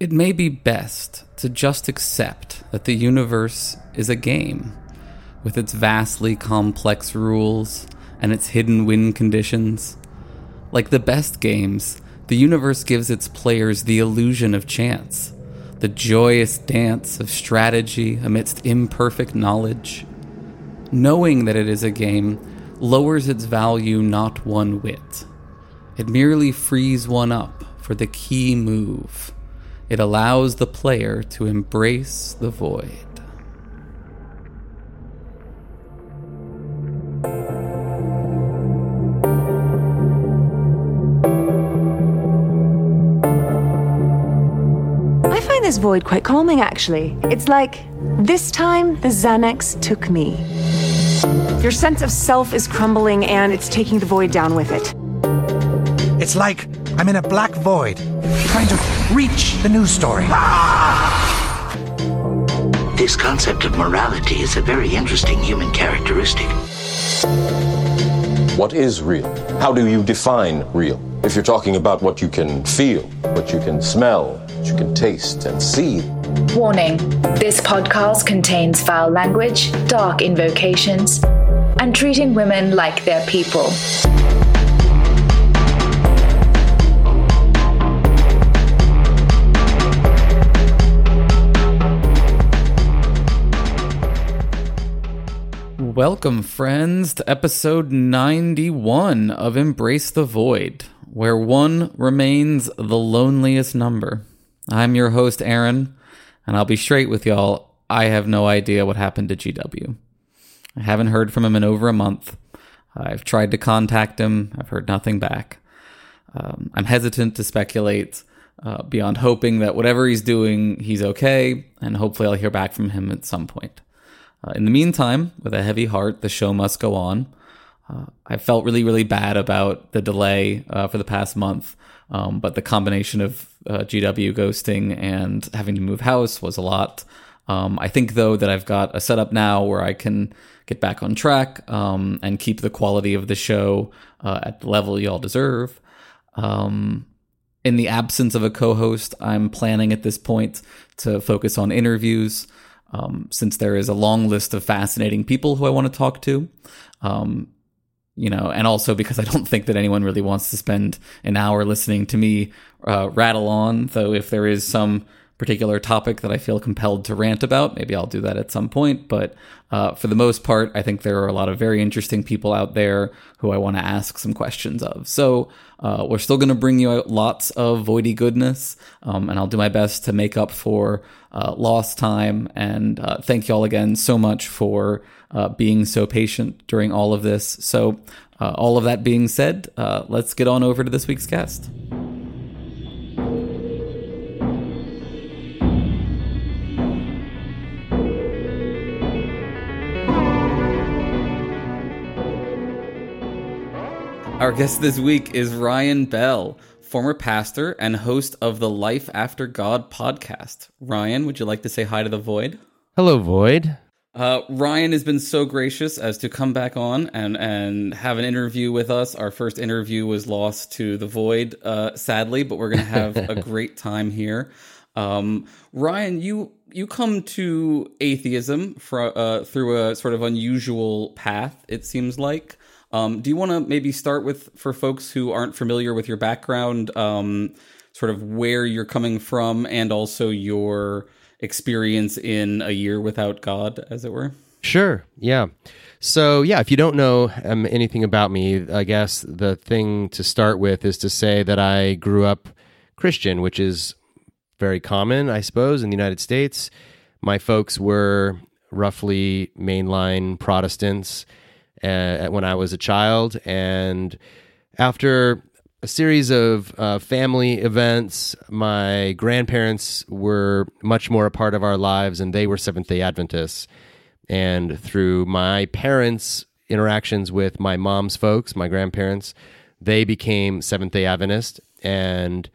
It may be best to just accept that the universe is a game, with its vastly complex rules and its hidden win conditions. Like the best games, the universe gives its players the illusion of chance, the joyous dance of strategy amidst imperfect knowledge. Knowing that it is a game lowers its value not one whit. It merely frees one up for the key move. It allows the player to embrace the void. I find this void quite calming, actually. It's like, this time the Xanax took me. Your sense of self is crumbling and it's taking the void down with it. It's like I'm in a black void, trying to reach the news story. This concept of morality is a very interesting human characteristic. What is real? How do you define real? If you're talking about what you can feel, what you can smell, what you can taste and see, Warning this podcast contains foul language, dark invocations, and treating women like they're people. Welcome, friends, to episode 91 of Embrace the Void, where one remains the loneliest number. I'm your host, Aaron, and I'll be straight with y'all. I have no idea what happened to GW. I haven't heard from him in over a month. I've tried to contact him, I've heard nothing back. Um, I'm hesitant to speculate uh, beyond hoping that whatever he's doing, he's okay, and hopefully I'll hear back from him at some point. Uh, in the meantime, with a heavy heart, the show must go on. Uh, I felt really, really bad about the delay uh, for the past month, um, but the combination of uh, GW ghosting and having to move house was a lot. Um, I think, though, that I've got a setup now where I can get back on track um, and keep the quality of the show uh, at the level y'all deserve. Um, in the absence of a co host, I'm planning at this point to focus on interviews um, since there is a long list of fascinating people who I want to talk to. Um, you know, and also because I don't think that anyone really wants to spend an hour listening to me uh, rattle on. Though, if there is some particular topic that I feel compelled to rant about, maybe I'll do that at some point. But uh, for the most part, I think there are a lot of very interesting people out there who I want to ask some questions of. So uh, we're still going to bring you lots of voidy goodness, um, and I'll do my best to make up for uh, lost time. And uh, thank you all again so much for uh, being so patient during all of this. So, uh, all of that being said, let's get on over to this week's guest. Our guest this week is Ryan Bell, former pastor and host of the Life After God podcast. Ryan, would you like to say hi to the Void? Hello, Void. Uh, Ryan has been so gracious as to come back on and, and have an interview with us. Our first interview was lost to the Void, uh, sadly, but we're going to have a great time here. Um, Ryan, you you come to atheism for, uh, through a sort of unusual path. It seems like. Um, do you want to maybe start with, for folks who aren't familiar with your background, um, sort of where you're coming from and also your experience in a year without God, as it were? Sure. Yeah. So, yeah, if you don't know um, anything about me, I guess the thing to start with is to say that I grew up Christian, which is very common, I suppose, in the United States. My folks were roughly mainline Protestants uh, when I was a child. And after a series of uh, family events, my grandparents were much more a part of our lives, and they were Seventh day Adventists. And through my parents' interactions with my mom's folks, my grandparents, they became Seventh day Adventist. And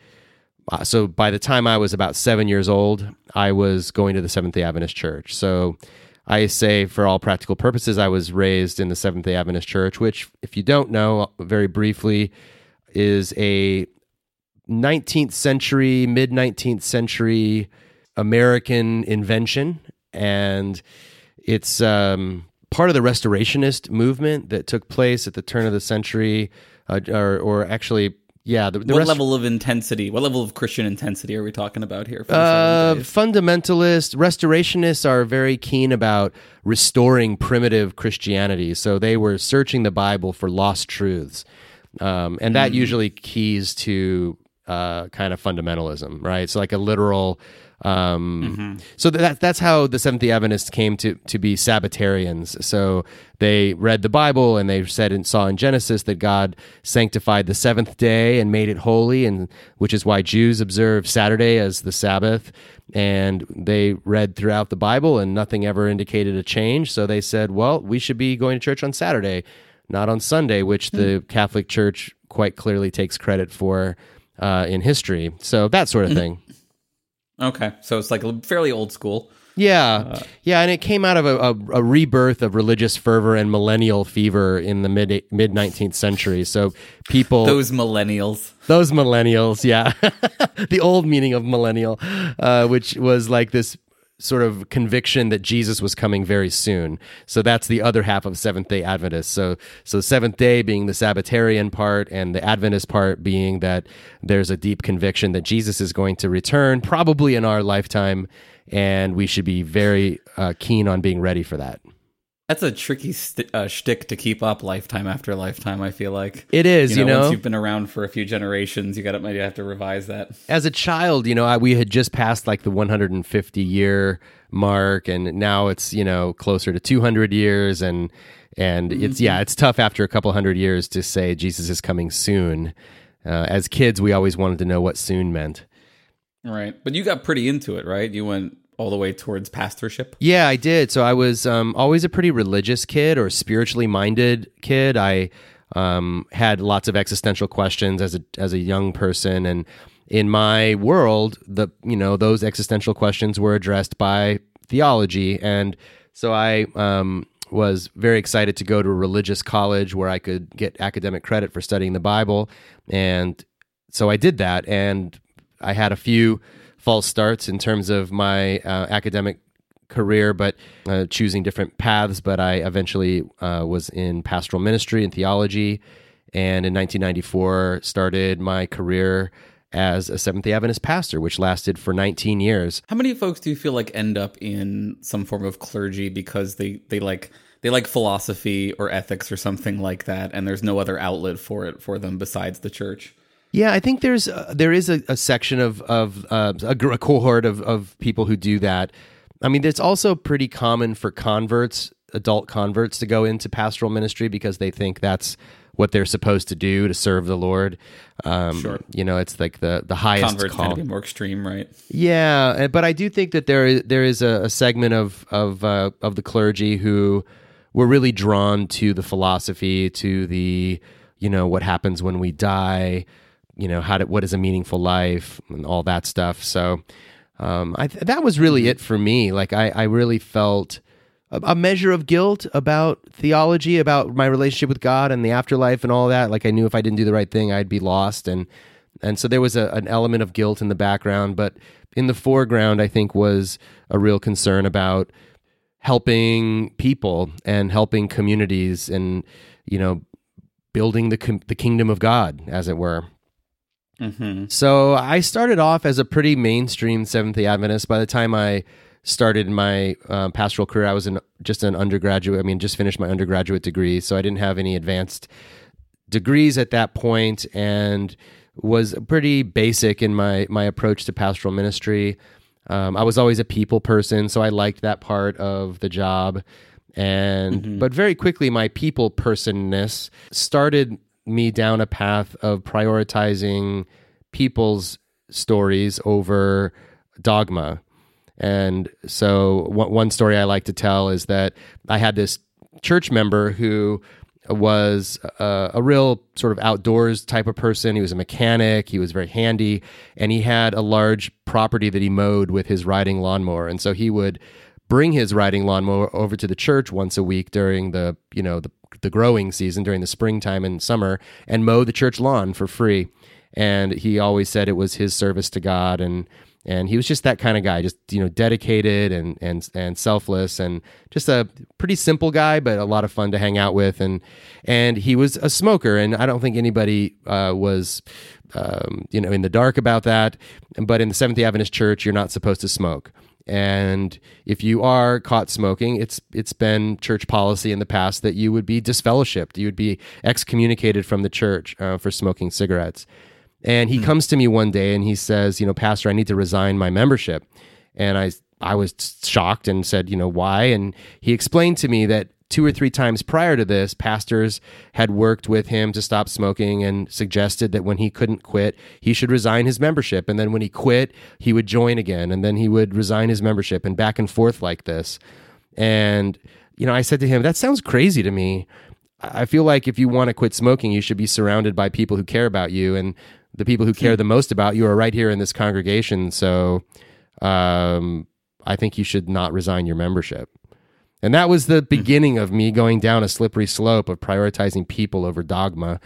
uh, so by the time I was about seven years old, I was going to the Seventh day Adventist church. So I say, for all practical purposes, I was raised in the Seventh day Adventist Church, which, if you don't know, very briefly, is a 19th century, mid 19th century American invention, and it's um, part of the restorationist movement that took place at the turn of the century, uh, or, or actually, yeah. The, the what rest- level of intensity? What level of Christian intensity are we talking about here? Uh, fundamentalists, restorationists are very keen about restoring primitive Christianity. So they were searching the Bible for lost truths. Um, and that usually keys to uh, kind of fundamentalism, right? So like a literal. Um, So that that's how the Seventh Day Adventists came to to be Sabbatarians. So they read the Bible and they said and saw in Genesis that God sanctified the seventh day and made it holy, and which is why Jews observe Saturday as the Sabbath. And they read throughout the Bible and nothing ever indicated a change. So they said, well, we should be going to church on Saturday, not on Sunday, which the Catholic Church quite clearly takes credit for uh, in history. So that sort of thing. Okay, so it's like fairly old school. Yeah, yeah, and it came out of a, a, a rebirth of religious fervor and millennial fever in the mid mid nineteenth century. So people, those, millennials, Those millennials. millennials, yeah, the old meaning of millennial, uh, which was like this sort of conviction that Jesus was coming very soon. So that's the other half of Seventh Day Adventists. So so seventh day being the Sabbatarian part, and the Adventist part being that there's a deep conviction that Jesus is going to return, probably in our lifetime, and we should be very uh, keen on being ready for that. That's a tricky st- uh, shtick to keep up lifetime after lifetime. I feel like It is, you know? Once you've been around for a few generations, you got to maybe have to revise that. as a child, you know, I, we had just passed like the 150 year mark, and now it's you know closer to 200 years, and and it's yeah, it's tough after a couple hundred years to say Jesus is coming soon. Uh, as kids, we always wanted to know what soon meant. Right, but you got pretty into it, right? You went all the way towards pastorship. Yeah, I did. So I was um, always a pretty religious kid or spiritually minded kid. I um, had lots of existential questions as a as a young person, and in my world, the you know those existential questions were addressed by theology, and so I um, was very excited to go to a religious college where I could get academic credit for studying the Bible, and so I did that, and I had a few false starts in terms of my uh, academic career, but uh, choosing different paths. But I eventually uh, was in pastoral ministry and theology, and in 1994 started my career as a Seventh Day Adventist pastor, which lasted for 19 years. How many folks do you feel like end up in some form of clergy because they they like they like philosophy or ethics or something like that, and there's no other outlet for it for them besides the church? Yeah, I think there's uh, there is a, a section of of uh, a, a cohort of of people who do that. I mean, it's also pretty common for converts, adult converts, to go into pastoral ministry because they think that's what they're supposed to do to serve the Lord. Um, Sure. You know, it's like the the highest Converts call. tend to be more extreme, right? Yeah, uh, but I do think that there is there is a, a segment of of uh, of the clergy who were really drawn to the philosophy, to the you know what happens when we die, you know how to, what is a meaningful life, and all that stuff. So um, I th- that was really it for me. Like I I really felt a, a measure of guilt about theology, about my relationship with God and the afterlife and all that. Like I knew if I didn't do the right thing, I'd be lost and and so there was a, an element of guilt in the background, but in the foreground, I think was a real concern about helping people and helping communities and you know building the com- the kingdom of God, as it were. So I started off as a pretty mainstream Seventh Day Adventist. By the time I started my um, pastoral career, I was in just an undergraduate. I mean, just finished my undergraduate degree, so I didn't have any advanced degrees at that point, and was pretty basic in my my approach to pastoral ministry. Um, I was always a people person, so I liked that part of the job. And but very quickly, my people personness started me down a path of prioritizing people's stories over dogma. And so, one, story I like to tell is that I had this church member who was a, a real sort of outdoors type of person. He was a mechanic, he was very handy, and he had a large property that he mowed with his riding lawnmower. And so, he would bring his riding lawnmower over to the church once a week during the, you know, the, the growing season during the springtime and summer and mow the church lawn for free. and he always said it was his service to God. And and he was just that kind of guy just you know dedicated and and and selfless and just a pretty simple guy but a lot of fun to hang out with. And and he was a smoker. And I don't think anybody uh, was um, you know in the dark about that. But in the Seventh Adventist Church you're not supposed to smoke and if you are caught smoking, it's it's been church policy in the past that you would be disfellowshipped, you would be excommunicated from the church uh, for smoking cigarettes. And he mm. comes to me one day and he says, you know, Pastor, I need to resign my membership. And I I was shocked and said, you know, why? And he explained to me that two or three times prior to this, pastors had worked with him to stop smoking and suggested that when he couldn't quit, he should resign his membership. And then when he quit, he would join again. And then he would resign his membership and back and forth like this. And, you know, I said to him, that sounds crazy to me. I feel like if you want to quit smoking, you should be surrounded by people who care about you. And the people who care the most about you are right here in this congregation. So um, I think you should not resign your membership. And that was the hmm. beginning of me going down a slippery slope of prioritizing people over dogma.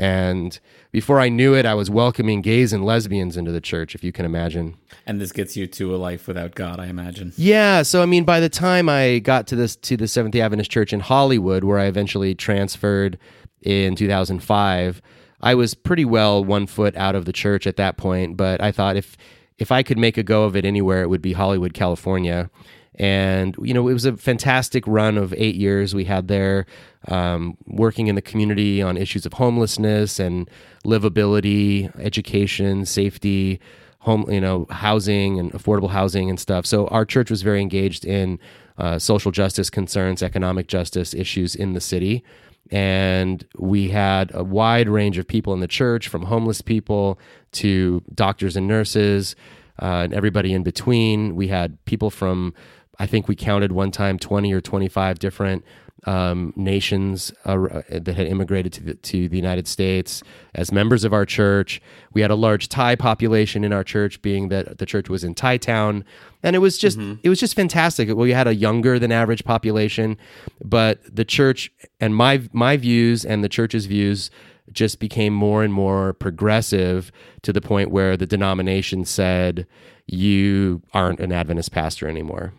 And before I knew it, I was welcoming gays and lesbians into the church, if you can imagine. And this gets you to a life without God, I imagine. Yeah. So I mean, by the time I got to this to the Seventh Day Adventist Church in Hollywood, where I eventually transferred in 2005, I was pretty well one foot out of the church at that point. But I thought if if I could make a go of it anywhere, it would be Hollywood, California. And, you know, it was a fantastic run of eight years we had there, um, working in the community on issues of homelessness and livability, education, safety, home, you know, housing and affordable housing and stuff. So our church was very engaged in uh, social justice concerns, economic justice issues in the city. And we had a wide range of people in the church, from homeless people to doctors and nurses, uh, and everybody in between. We had people from I think we counted one time 20 or 25 different um, nations uh, that had immigrated to the, to the United States as members of our church. We had a large Thai population in our church, being that the church was in Thai town, and it was just mm-hmm. it was just fantastic. Well, we had a younger than average population, but the church and my my views and the church's views just became more and more progressive to the point where the denomination said you aren't an Adventist pastor anymore.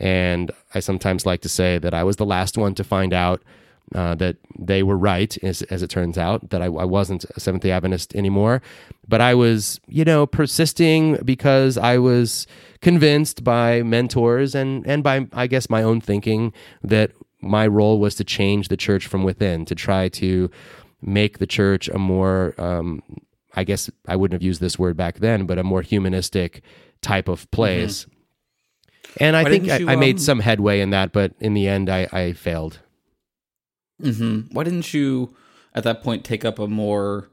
And I sometimes like to say that I was the last one to find out uh, that they were right, as, as, it turns out, that I, I wasn't a Seventh day Adventist anymore. But I was, you know, persisting because I was convinced by mentors and, and by, I guess, my own thinking that my role was to change the church from within, to try to make the church a more, um, I guess I wouldn't have used this word back then, but a more humanistic type of place. Mm-hmm and I Why think I, you, I, made um, some headway in that, but in the end, I, I failed. Mm-hmm. Why didn't you, at that point, take up a more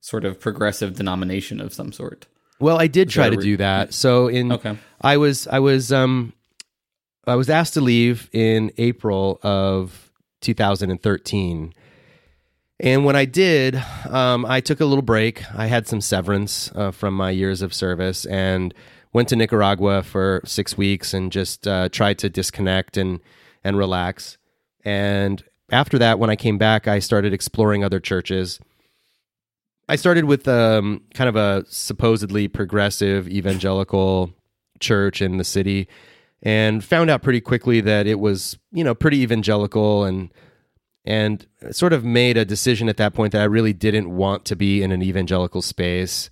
sort of progressive denomination of some sort? Well, I did try to re- do that. So in okay. I was I was um I was asked to leave in April of 2013. And when I did, um, I took a little break. I had some severance uh, from my years of service, and went to Nicaragua for six weeks and just uh, tried to disconnect and and relax. And after that, when I came back, I started exploring other churches. I started with um, kind of a supposedly progressive evangelical church in the city, and found out pretty quickly that it was you know pretty evangelical and and sort of made a decision at that point that I really didn't want to be in an evangelical space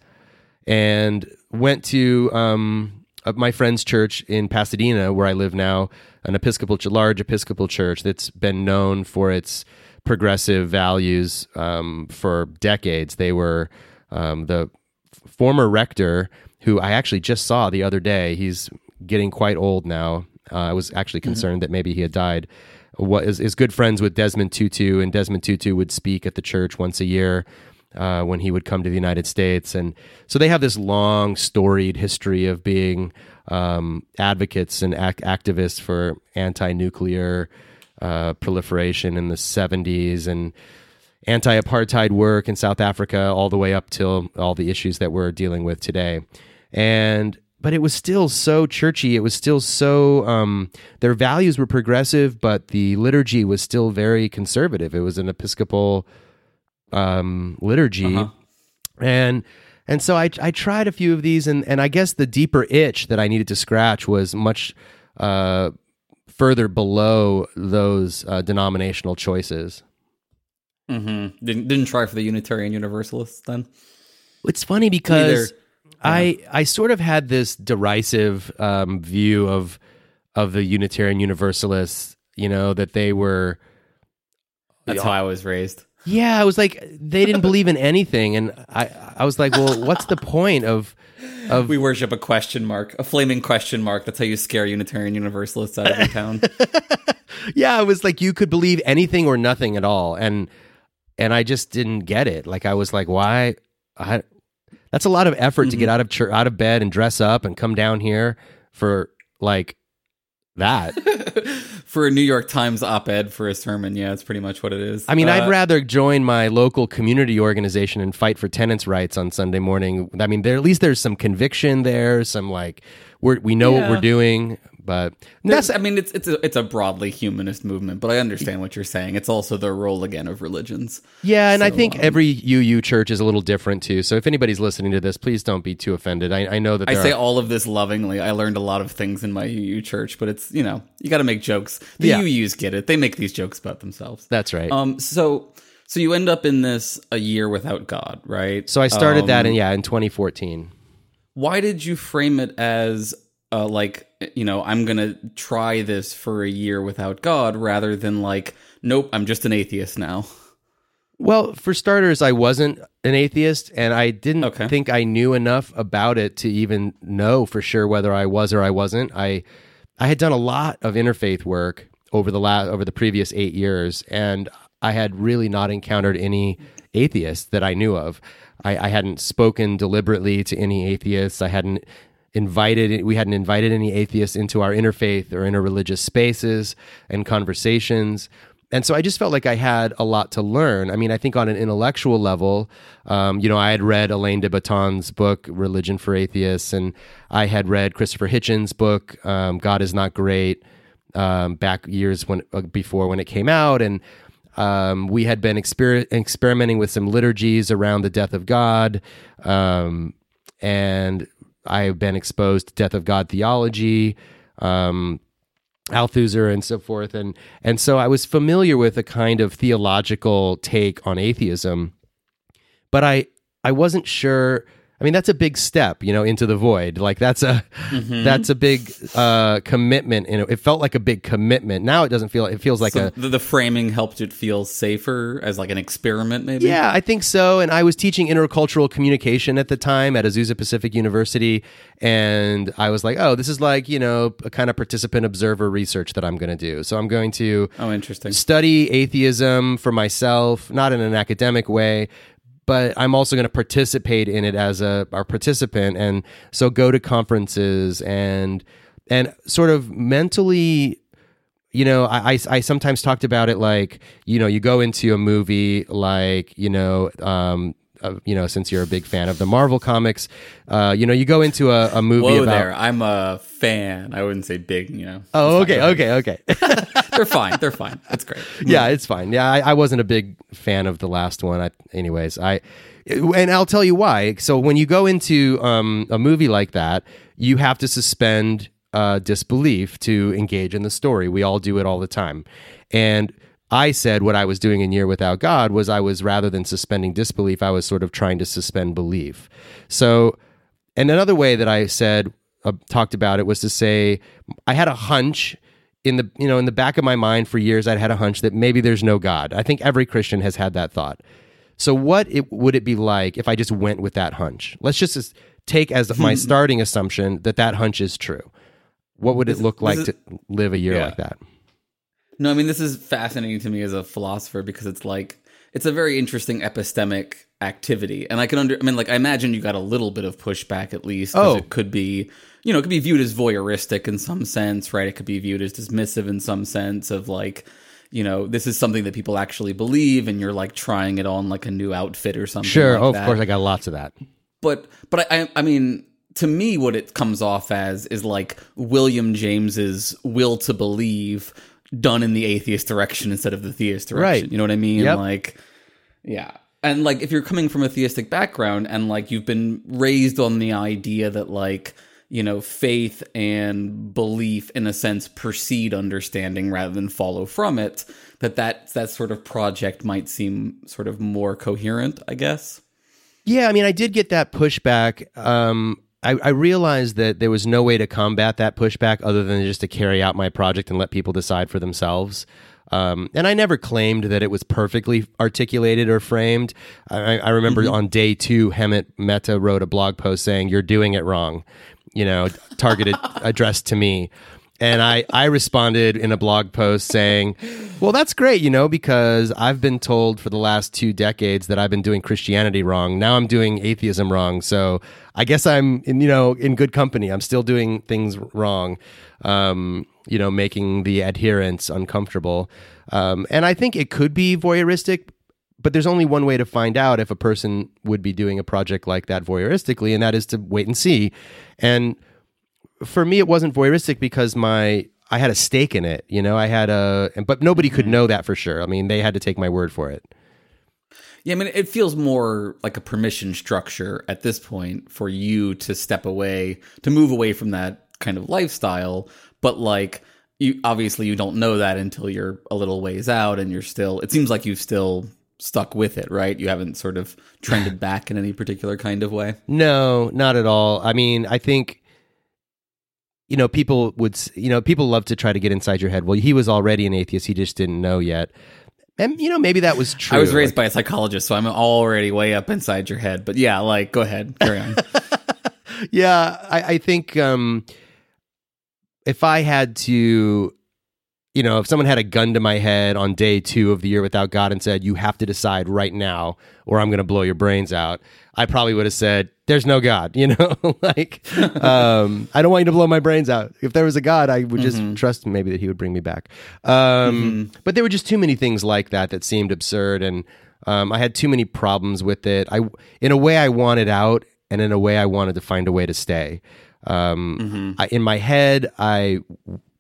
and went to um, uh, my friend's church in Pasadena, where I live now, an Episcopal, large Episcopal church that's been known for its progressive values um, for decades. They were um, the former rector, who I actually just saw the other day. He's getting quite old now. Uh, I was actually mm-hmm. concerned mm-hmm. that maybe he had died. What is, is good friends with Desmond Tutu, and Desmond Tutu would speak at the church once a year uh, when he would come to the United States. And so they have this long, storied history of being um, advocates and ac- activists for anti nuclear uh, proliferation in the 70s and anti apartheid work in South Africa, all the way up till all the issues that we're dealing with today. And but it was still so churchy. It was still so um, their values were progressive, but the liturgy was still very conservative. It was an Episcopal um, liturgy. Uh-huh. and and so I I tried a few of these, and and I guess the deeper itch that I needed to scratch was much uh, further below those uh, denominational choices. Mm-hmm. Didn't didn't try for the Unitarian Universalists then. It's funny because Neither. I I sort of had this derisive um, view of of the Unitarian Universalists. You know that they were. That's how I was raised. Yeah, I was like they didn't believe in anything, and I I was like, well, what's the point of of We worship a question mark, a flaming question mark. That's how you scare Unitarian Universalists out of your town. yeah, it was like you could believe anything or nothing at all, and and I just didn't get it. Like I was like, why? I, that's a lot of effort to mm-hmm. get out of church, out of bed and dress up and come down here for like that. for a New York Times op-ed for a sermon, yeah, it's pretty much what it is. I mean, Uh, I'd rather join my local community organization and fight for tenants' rights on Sunday morning. I mean, there at least there's some conviction there, some like we're, we know what we're doing, but that's I mean, it's it's a it's a broadly humanist movement, but I understand what you're saying. It's also the role again of religions. Yeah, and I think um, every UU church is a little different too. So if anybody's listening to this, please don't be too offended. I, I know that I say are, all of this lovingly. I learned a lot of things in my UU church, but it's you know you got to make jokes. The Yeah. UUs get it; they make these jokes about themselves. that's right. Um, so so you end up in this a year without God, right? so I started that Um, in yeah in 2014. why did you frame it as uh, like you know i'm gonna try this for a year without god rather than like nope i'm just an atheist now Well, for starters, I wasn't an atheist, and I didn't Okay. think I knew enough about it to even know for sure whether I was or I wasn't. I I had done a lot of interfaith work over the last over the previous eight years, and I had really not encountered any atheists that I knew of. I, I hadn't spoken deliberately to any atheists. I hadn't invited we hadn't invited any atheists into our interfaith or interreligious spaces and conversations and so I just felt like I had a lot to learn. I mean, I think on an intellectual level, um, you know, I had read Alain de Botton's book *Religion for Atheists*, and I had read Christopher Hitchens' book um, *God Is Not Great* um, back years when uh, before when it came out, and um, we had been exper- experimenting with some liturgies around the death of God, um, and I have been exposed to death of God theology. Um, Altizer and so forth, and and so I was familiar with a kind of theological take on atheism, but I I wasn't sure. I mean, that's a big step, you know, into the void. Like that's a that's a big uh, commitment, and it felt like a big commitment. Now it doesn't feel. It feels like so a the, the framing helped it feel safer as like an experiment maybe Yeah, I think so. And I was teaching intercultural communication at the time at Azusa Pacific University. And I was like, oh, this is like, you know, a kind of participant observer research that I'm going to do. So I'm going to oh interesting study atheism for myself, not in an academic way, but I'm also going to participate in it as a our participant, and so go to conferences and and sort of mentally. You know, I, I, I sometimes talked about it like, you know, you go into a movie like, you know, um, uh, you know, since you're a big fan of the Marvel comics, uh, you know, you go into a, a movie Whoa about. there i'm a fan i wouldn't say big you know Oh, okay, okay, okay. they're fine they're fine That's great yeah, it's fine. Yeah, I, I wasn't a big fan of the last one. I, anyways, I and I'll tell you why. So when you go into um, a movie like that, you have to suspend uh, disbelief to engage in the story. We all do it all the time, and. I said what I was doing in Year Without God was I was rather than suspending disbelief, I was sort of trying to suspend belief. So, and another way that I said uh, talked about it was to say I had a hunch in the you know in the back of my mind for years I'd had a hunch that maybe there's no God. I think every Christian has had that thought. So what it, would it be like if I just went with that hunch? Let's just take as my starting assumption that that hunch is true. What would it look like is- to live a year Yeah. like that? No, I mean this is fascinating to me as a philosopher because it's like it's a very interesting epistemic activity, and I can under. I mean, like I imagine you got a little bit of pushback at least. 'cause Oh. it could be, you know, it could be viewed as voyeuristic in some sense, right? It could be viewed as dismissive in some sense of like, you know, this is something that people actually believe, and you're like trying it on like a new outfit or something. Sure. like oh, of that course, I got lots of that. but but I I mean to me what it comes off as is like William James's will to believe done in the atheist direction instead of the theist direction. Right. You know what I mean? Yep. Like yeah. and like if you're coming from a theistic background and like you've been raised on the idea that like you know faith and belief in a sense precede understanding rather than follow from it that that that sort of project might seem sort of more coherent i guess Yeah, I mean, I did get that pushback. Um, I, I realized that there was no way to combat that pushback other than just to carry out my project and let people decide for themselves. Um, and I never claimed that it was perfectly articulated or framed. I, I remember on day two, Hemant Mehta wrote a blog post saying, You're doing it wrong, you know, targeted, addressed to me. And I, I responded in a blog post saying, Well, that's great, you know, because I've been told for the last two decades that I've been doing Christianity wrong. Now I'm doing atheism wrong. So I guess I'm, in, you know, in good company. I'm still doing things wrong, um, you know, making the adherents uncomfortable. Um, and I think it could be voyeuristic, but there's only one way to find out if a person would be doing a project like that voyeuristically, and that is to wait and see. And for me, it wasn't voyeuristic because my I had a stake in it. You know, I had a, but nobody could mm-hmm. know that for sure. I mean, they had to take my word for it. Yeah, I mean, it feels more like a permission structure at this point for you to step away, to move away from that kind of lifestyle. But like, you obviously you don't know that until you're a little ways out, and you're still. It seems like you've still stuck with it, right? You haven't sort of trended back in any particular kind of way. No, not at all. I mean, I think you know people would you know people love to try to get inside your head. Well, he was already an atheist; he just didn't know yet. And you know, maybe that was true. I was raised Like, by a psychologist, so I'm already way up inside your head. But yeah, like, go ahead, carry on. yeah, I, I think um, if I had to, you know, if someone had a gun to my head on day two of the year without God and said, you have to decide right now or I'm going to blow your brains out, I probably would have said, there's no God, you know, like, um, I don't want you to blow my brains out. If there was a God, I would just trust maybe that he would bring me back. Um, But there were just too many things like that that seemed absurd. And um, I had too many problems with it. I, in a way, I wanted out, and in a way, I wanted to find a way to stay. Um, I, in my head, I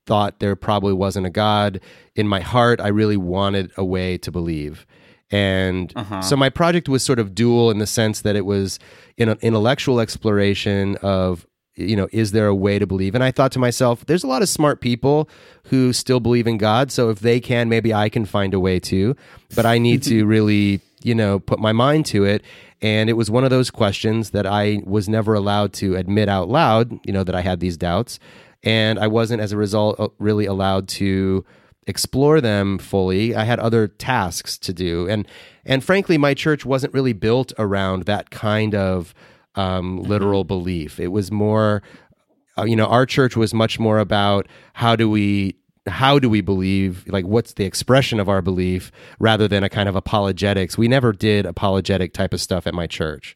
thought there probably wasn't a God. In my heart, I really wanted a way to believe. And so my project was sort of dual in the sense that it was an intellectual exploration of, you know, is there a way to believe? And I thought to myself, there's a lot of smart people who still believe in God. So if they can, maybe I can find a way too. But I need to really, you know, put my mind to it. And it was one of those questions that I was never allowed to admit out loud, you know, that I had these doubts. And I wasn't, as a result, uh, really allowed to explore them fully. I had other tasks to do. And, and frankly, my church wasn't really built around that kind of um, literal belief. It was more, uh, you know, our church was much more about how do we how do we believe like what's the expression of our belief rather than a kind of apologetics we never did apologetic type of stuff at my church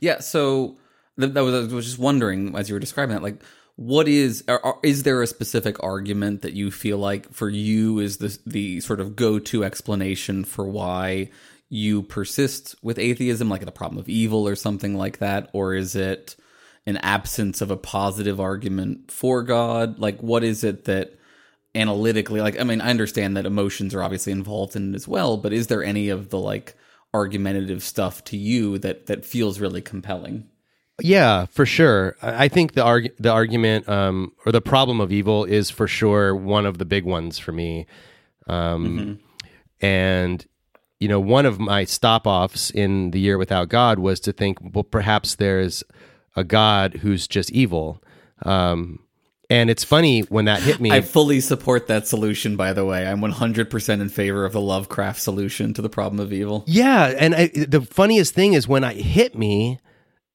Yeah, so th- that was I was just wondering as you were describing that, like, what is are, is there a specific argument that you feel like for you is the the sort of go to explanation for why you persist with atheism, like the problem of evil or something like that, or is it an absence of a positive argument for God? Like, what is it that analytically like i mean i understand that emotions are obviously involved in it as well but is there any of the like argumentative stuff to you that that feels really compelling Yeah, for sure. I think the arg- the argument um, or the problem of evil is for sure one of the big ones for me. Um, And you know, one of my stop offs in the year without God was to think, well, perhaps there's a God who's just evil. Um, and it's funny when that hit me. i fully support that solution by the way i'm 100% in favor of the lovecraft solution to the problem of evil Yeah, and I, the funniest thing is when I hit me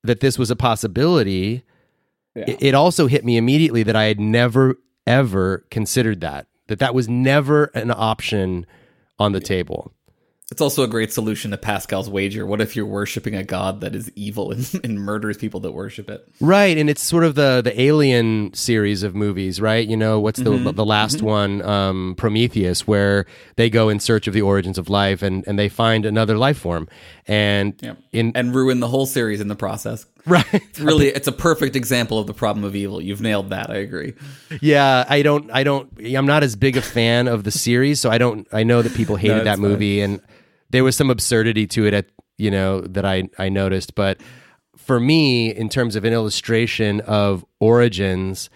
that this was a possibility, it, it also hit me immediately that I had never ever considered that that that was never an option on the table. It's also a great solution to pascal's wager. What if you're worshiping a god that is evil and, and murders people that worship it? Right, and it's sort of the the Alien series of movies, right? You know, what's the the last one, um, Prometheus, where they go in search of the origins of life and and they find another life form, and in and ruin the whole series in the process. Right. it's really it's a perfect example of the problem of evil. You've nailed that i agree. Yeah, I don't, I don't, I'm not as big a fan of the series, so I don't, I know that people hated No, that fine. movie, and there was some absurdity to it at you know that I I noticed, but for me, in terms of an illustration of origins,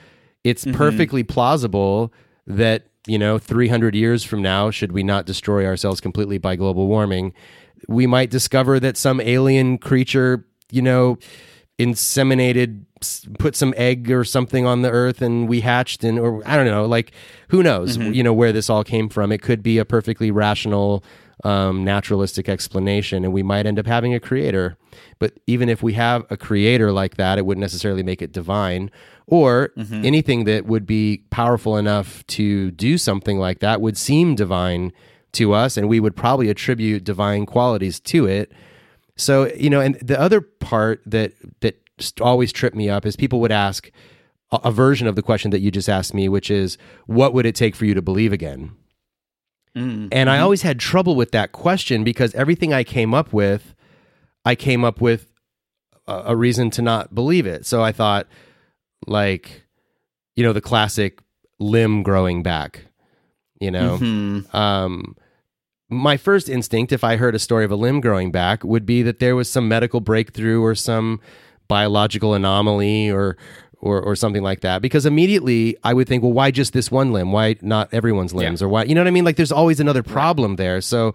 it's mm-hmm. perfectly plausible that you know 300 years from now, should we not destroy ourselves completely by global warming, we might discover that some alien creature, you know, inseminated put some egg or something on the earth and we hatched and or I don't know like who knows mm-hmm. you know where this all came from. It could be a perfectly rational um, naturalistic explanation and we might end up having a creator. But even if we have a creator like that it wouldn't necessarily make it divine. Or anything that would be powerful enough to do something like that would seem divine to us and we would probably attribute divine qualities to it. So you know, and the other part that that always tripped me up is people would ask a version of the question that you just asked me, which is, "What would it take for you to believe again?" Mm-hmm. And I mm-hmm. always had trouble with that question because everything I came up with, I came up with a, a reason to not believe it. So I thought, like, you know, the classic limb growing back. You know, mm-hmm. um, my first instinct, if I heard a story of a limb growing back, would be that there was some medical breakthrough or some biological anomaly or or or something like that. Because immediately I would think, well, why just this one limb? Why not everyone's limbs? Or why you know what I mean? Like there's always another problem there. So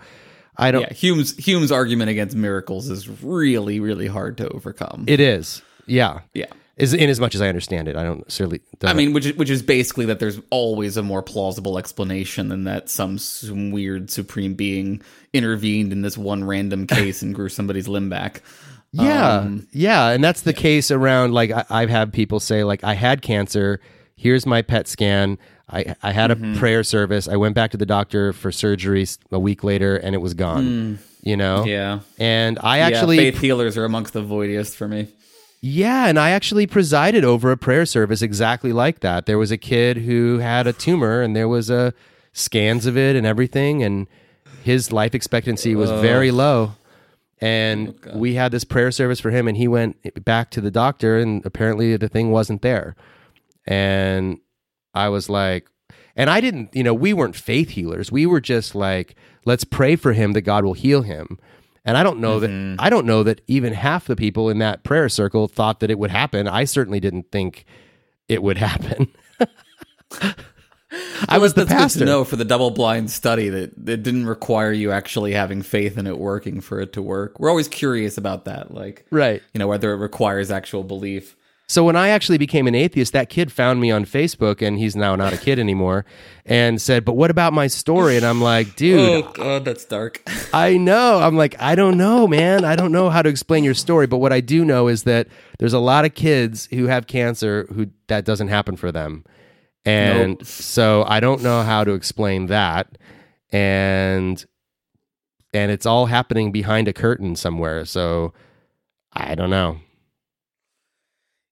I don't Yeah, Hume's Hume's argument against miracles is really, really hard to overcome. it is. Yeah. yeah. Is in as much as I understand it. I don't certainly I mean, which is, which is basically that there's always a more plausible explanation than that some, some weird supreme being intervened in this one random case and grew somebody's limb back. Yeah, Um, yeah, and that's the case around. Like I, I've had people say, like I had cancer. Here's my PET scan. I I had a Mm-hmm. prayer service. I went back to the doctor for surgery a week later, and it was gone. You know. Mm. Yeah. And I yeah, actually, faith healers are amongst the voidiest for me. yeah, and I actually presided over a prayer service exactly like that. There was a kid who had a tumor, and there was a scans of it and everything, and his life expectancy was very low. And Oh, we had this prayer service for him, and he went back to the doctor, and apparently the thing wasn't there. And I was like, and I didn't, you know, we weren't faith healers. We were just like, let's pray for him that God will heal him. And I don't know Mm-hmm. that I don't know that even half the people in that prayer circle thought that it would happen. I certainly didn't think it would happen. I was the pastor. to know for the double blind study that it didn't require you actually having faith in it working for it to work. We're always curious about that, like Right. you know whether it requires actual belief. So when I actually became an atheist, that kid found me on Facebook, and he's now not a kid anymore, and said, "But what about my story?" And I'm like, "Dude, Oh god, that's dark. I know. I'm like, I don't know, man. I don't know how to explain your story, but what I do know is that there's a lot of kids who have cancer who that doesn't happen for them. And so I don't know how to explain that. And and it's all happening behind a curtain somewhere. So I don't know.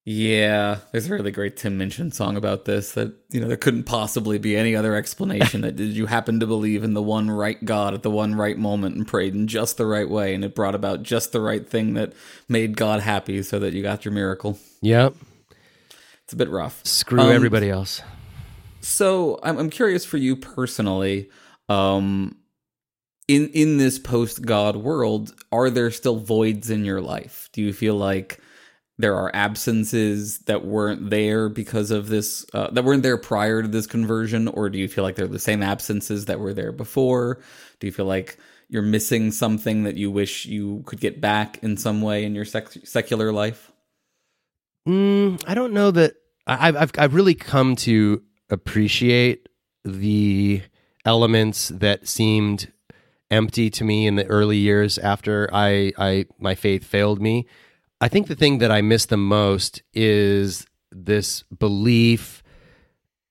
Yeah, there's a really great Tim Minchin song about this that, you know, there couldn't possibly be any other explanation that did you happen to believe in the one right God at the one right moment and prayed in just the right way and it brought about just the right thing that made God happy so that you got your miracle. Yep. It's a bit rough. Screw Um, everybody else. So I'm, I'm curious for you personally, um, in in this post God world, are there still voids in your life? Do you feel like there are absences that weren't there because of this uh, that weren't there prior to this conversion, or do you feel like they're the same absences that were there before? Do you feel like you're missing something that you wish you could get back in some way in your sec- secular life? Mm, I don't know that I've, I've I've really come to appreciate the elements that seemed empty to me in the early years after I I my faith failed me. I think the thing that I miss the most is this belief,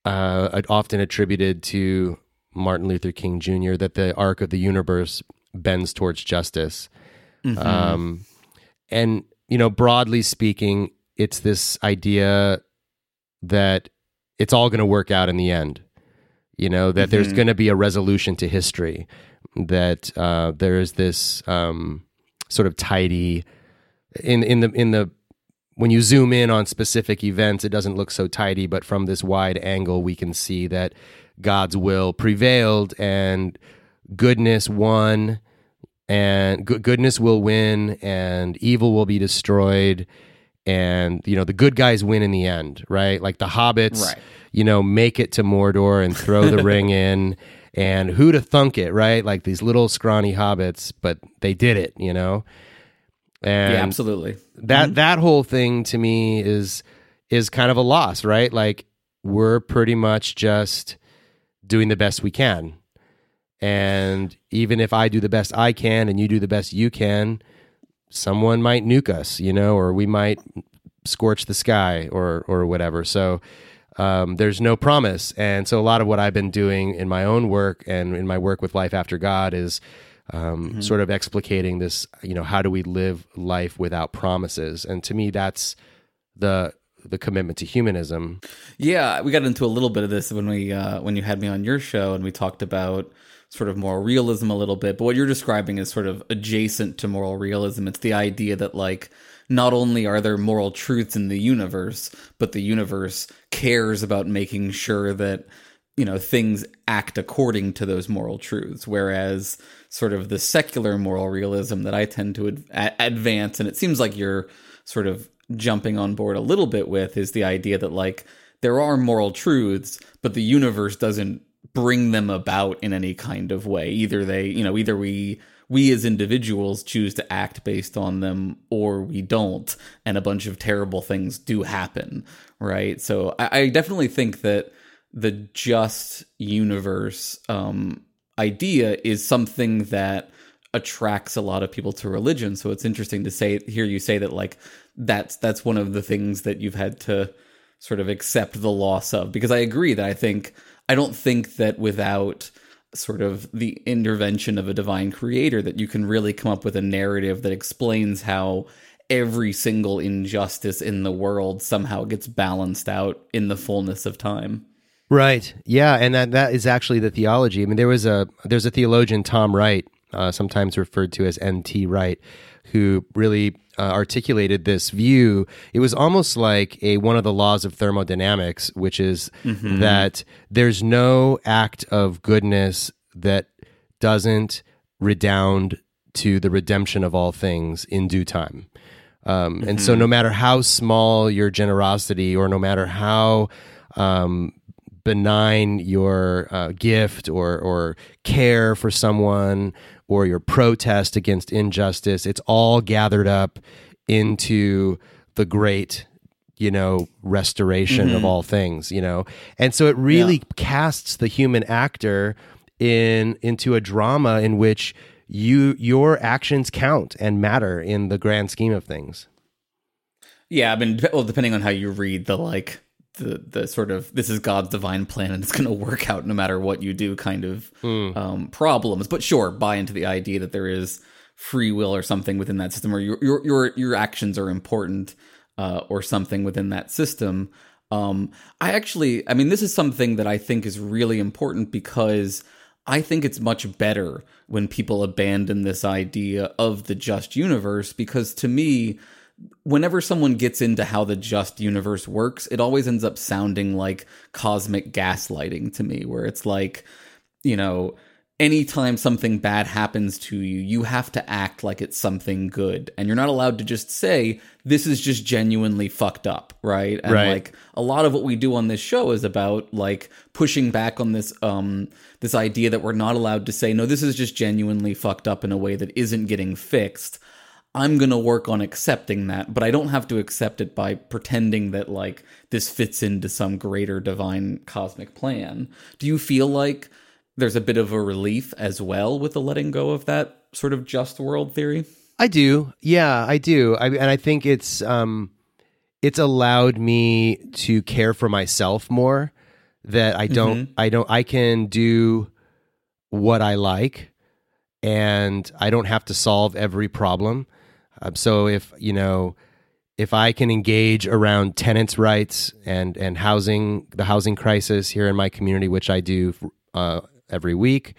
uh, often attributed to Martin Luther King Jr., that the arc of the universe bends towards justice. Um, and you know, broadly speaking, it's this idea that it's all going to work out in the end. You know that there's going to be a resolution to history. That uh, there is this um, sort of tidy in in the in the when you zoom in on specific events, it doesn't look so tidy. But from this wide angle, we can see that God's will prevailed and goodness won. and go- goodness will win and evil will be destroyed and you know the good guys win in the end right? Like the hobbits Right. you know make it to mordor and throw the ring in. And who to thunk it right? Like these little scrawny hobbits but they did it you know? And yeah, absolutely. that mm-hmm. that whole thing to me is is kind of a loss right? Like we're pretty much just doing the best we can. And even if i do the best i can and you do the best you can someone might nuke us you know or we might scorch the sky or or whatever. So um, there's no promise. And so a lot of what i've been doing in my own work and in my work with life after god is um, sort of explicating this you know how do we live life without promises? And to me that's the the commitment to humanism. Yeah, we got into a little bit of this when we uh, when you had me on your show and we talked about sort of moral realism a little bit. But what you're describing is sort of adjacent to moral realism. It's the idea that like not only are there moral truths in the universe, but the universe cares about making sure that you know things act according to those moral truths whereas sort of the secular moral realism that i tend to ad- advance and it seems like you're sort of jumping on board a little bit with is the idea that like there are moral truths but the universe doesn't bring them about in any kind of way. Either they you know either we we as individuals choose to act based on them or we don't and a bunch of terrible things do happen right? So i, I definitely think that the just universe um, idea is something that attracts a lot of people to religion. So it's interesting to say hear you say that like that's that's one of the things that you've had to sort of accept the loss of. Because I agree that I think I don't think that without sort of the intervention of a divine creator that you can really come up with a narrative that explains how every single injustice in the world somehow gets balanced out in the fullness of time. Right. Yeah, and that that is actually the theology. I mean, there was a there's a theologian Tom Wright, uh, sometimes referred to as N.T. Wright, who really uh, articulated this view. It was almost like a one of the laws of thermodynamics, which is that there's no act of goodness that doesn't redound to the redemption of all things in due time. Um, And so, no matter how small your generosity, or no matter how um, benign your uh, gift or or care for someone or your protest against injustice. It's all gathered up into the great you know restoration of mm-hmm. all things you know? And so it really casts the human actor in into a drama in which you your actions count and matter in the grand scheme of things. Yeah, I mean, well, depending on how you read the like the the sort of this is God's divine plan and it's going to work out no matter what you do kind of um, problems. But sure, buy into the idea that there is free will or something within that system, or your your your, your actions are important uh, or something within that system. Um, I actually, I mean, this is something that I think is really important because I think it's much better when people abandon this idea of the just universe because to me, whenever someone gets into how the just universe works, it always ends up sounding like cosmic gaslighting to me, where it's like, you know, anytime something bad happens to you, you have to act like it's something good. And you're not allowed to just say, this is just genuinely fucked up, right? And Right. like a lot of what we do on this show is about like pushing back on this um this idea that we're not allowed to say, no, this is just genuinely fucked up in a way that isn't getting fixed. I'm going to work on accepting that, but I don't have to accept it by pretending that like this fits into some greater divine cosmic plan. Do you feel like there's a bit of a relief as well with the letting go of that sort of just world theory? I do. Yeah, I do. I, and I think it's um, it's allowed me to care for myself more. That I don't. I don't. I can do what I like, and I don't have to solve every problem. Um, so if you know, if I can engage around tenants' rights and and housing, the housing crisis here in my community, which I do uh, every week,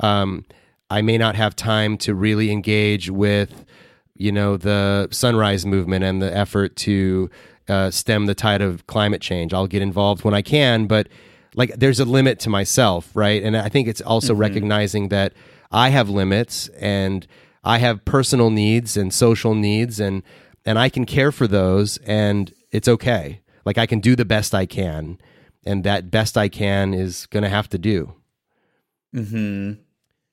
um, I may not have time to really engage with, you know, the sunrise movement and the effort to uh, stem the tide of climate change. I'll get involved when I can, but like there's a limit to myself, right? And I think it's also recognizing that I have limits and I have personal needs and social needs and and I can care for those and it's okay. Like I can do the best I can and that best I can is going to have to do. Mhm.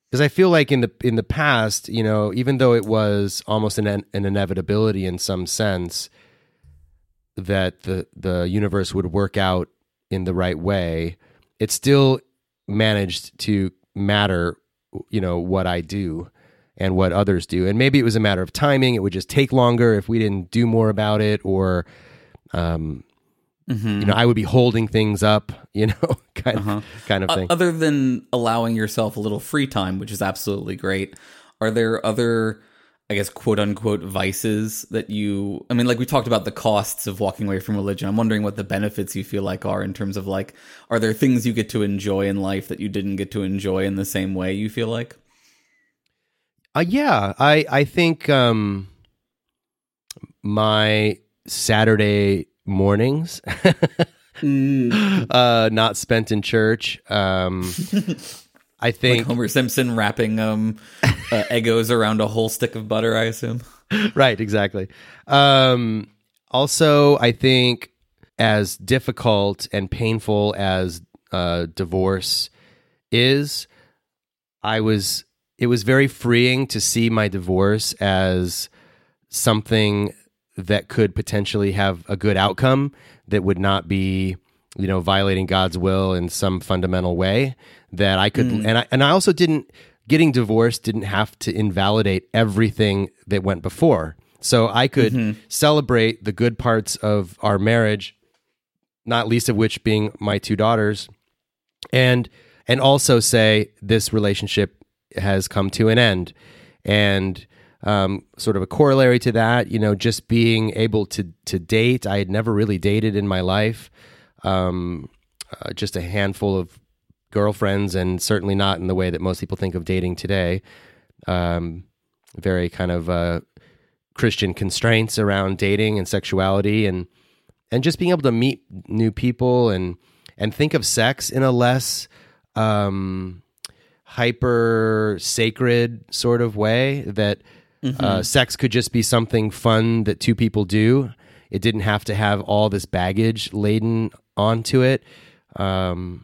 Because I feel like in the in the past, you know, even though it was almost an an inevitability in some sense that the the universe would work out in the right way, it still managed to matter, you know, what I do and what others do. And maybe it was a matter of timing; it would just take longer if we didn't do more about it, or um, you know, I would be holding things up, you know, kind of kind of thing. other than allowing yourself a little free time, which is absolutely great, are there other, I guess, quote unquote, vices that you, I mean, like we talked about the costs of walking away from religion. I'm wondering what the benefits you feel like are in terms of like, are there things you get to enjoy in life that you didn't get to enjoy in the same way you feel like? Uh, yeah, I I think um, my Saturday mornings, uh, not spent in church. Um, I Like think Homer Simpson wrapping um, uh, Eggos around a whole stick of butter, I assume. right, exactly. Um, also, I think as difficult and painful as uh, divorce is, I was. It was very freeing to see my divorce as something that could potentially have a good outcome that would not be you know violating God's will in some fundamental way that I could mm. and I and I also didn't getting divorced didn't have to invalidate everything that went before. So I could mm-hmm. celebrate the good parts of our marriage not least of which being my two daughters and and also say this relationship has come to an end. And um, sort of a corollary to that you know just being able to to date i had never really dated in my life. Um, uh, just a handful of girlfriends and certainly not in the way that most people think of dating today. Um, very kind of uh, christian constraints around dating and sexuality and and just being able to meet new people and and think of sex in a less um, hyper sacred sort of way that uh, sex could just be something fun that two people do. It didn't have to have all this baggage laden onto it. Um,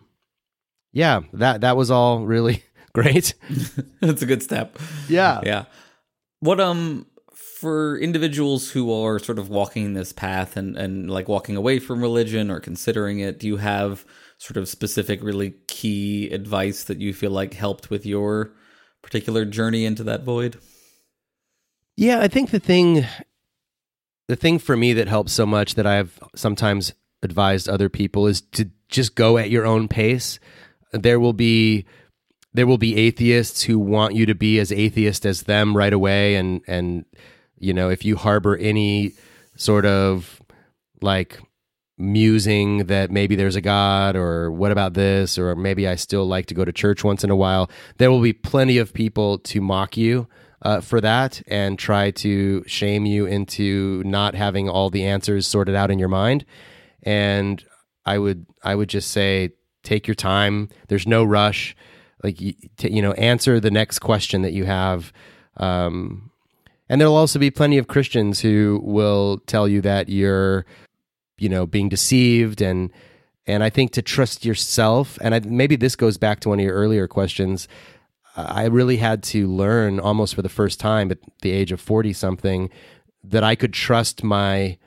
yeah, that that was all really great. That's a good step. Yeah. Yeah. What um for individuals who are sort of walking this path and and like walking away from religion or considering it, do you have sort of specific really key advice that you feel like helped with your particular journey into that void? Yeah, I think the thing the thing for me that helps so much that I've sometimes advised other people is to just go at your own pace. There will be there will be atheists who want you to be as atheist as them right away and and you know, if you harbor any sort of like musing that maybe there's a God or what about this or maybe I still like to go to church once in a while, there will be plenty of people to mock you uh, for that and try to shame you into not having all the answers sorted out in your mind. And I would I would just say take your time. There's no rush. Like you, t- you know, answer the next question that you have. Um, and there'll also be plenty of Christians who will tell you that you're, you know, being deceived and and I think to trust yourself. And I, maybe this goes back to one of your earlier questions. I really had to learn almost for the first time at the age of forty something that I could trust my